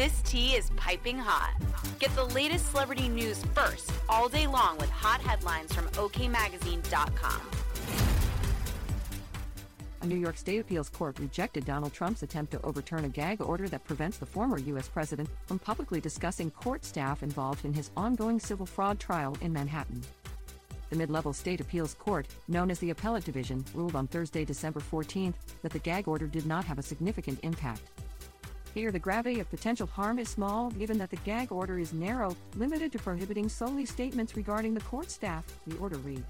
This tea is piping hot. Get the latest celebrity news first all day long with hot headlines from OKMagazine.com. A New York State appeals court rejected Donald Trump's attempt to overturn a gag order that prevents the former U.S. president from publicly discussing court staff involved in his ongoing civil fraud trial in Manhattan. The mid level state appeals court, known as the Appellate Division, ruled on Thursday, December 14, that the gag order did not have a significant impact. Here, the gravity of potential harm is small, given that the gag order is narrow, limited to prohibiting solely statements regarding the court staff, the order read.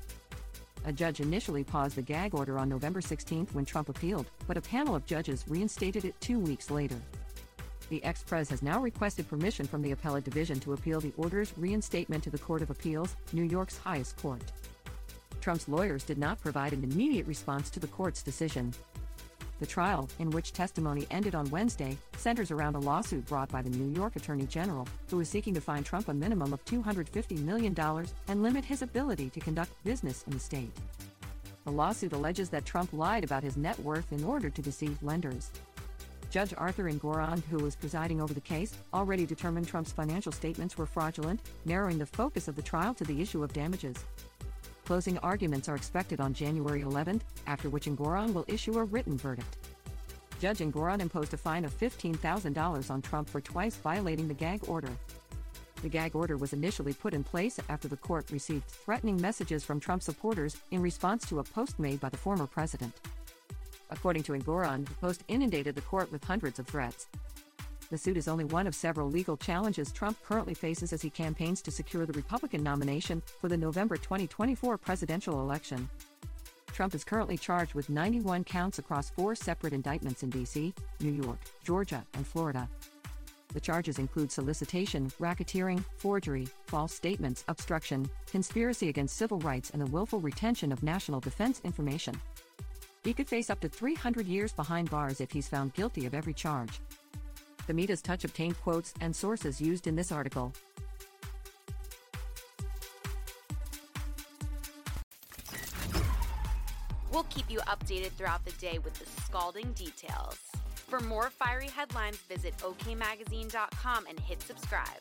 A judge initially paused the gag order on November 16 when Trump appealed, but a panel of judges reinstated it two weeks later. The ex pres has now requested permission from the appellate division to appeal the order's reinstatement to the Court of Appeals, New York's highest court. Trump's lawyers did not provide an immediate response to the court's decision. The trial, in which testimony ended on Wednesday, centers around a lawsuit brought by the New York Attorney General, who is seeking to fine Trump a minimum of $250 million and limit his ability to conduct business in the state. The lawsuit alleges that Trump lied about his net worth in order to deceive lenders. Judge Arthur Engoron, who was presiding over the case, already determined Trump's financial statements were fraudulent, narrowing the focus of the trial to the issue of damages. Closing arguments are expected on January 11, after which Engoron will issue a written verdict. Judge Engoron imposed a fine of $15,000 on Trump for twice violating the gag order. The gag order was initially put in place after the court received threatening messages from Trump supporters in response to a post made by the former president. According to Engoron, the post inundated the court with hundreds of threats. The suit is only one of several legal challenges Trump currently faces as he campaigns to secure the Republican nomination for the November 2024 presidential election. Trump is currently charged with 91 counts across four separate indictments in D.C., New York, Georgia, and Florida. The charges include solicitation, racketeering, forgery, false statements, obstruction, conspiracy against civil rights, and the willful retention of national defense information. He could face up to 300 years behind bars if he's found guilty of every charge. The Midas Touch obtained quotes and sources used in this article. We'll keep you updated throughout the day with the scalding details. For more fiery headlines, visit okmagazine.com and hit subscribe.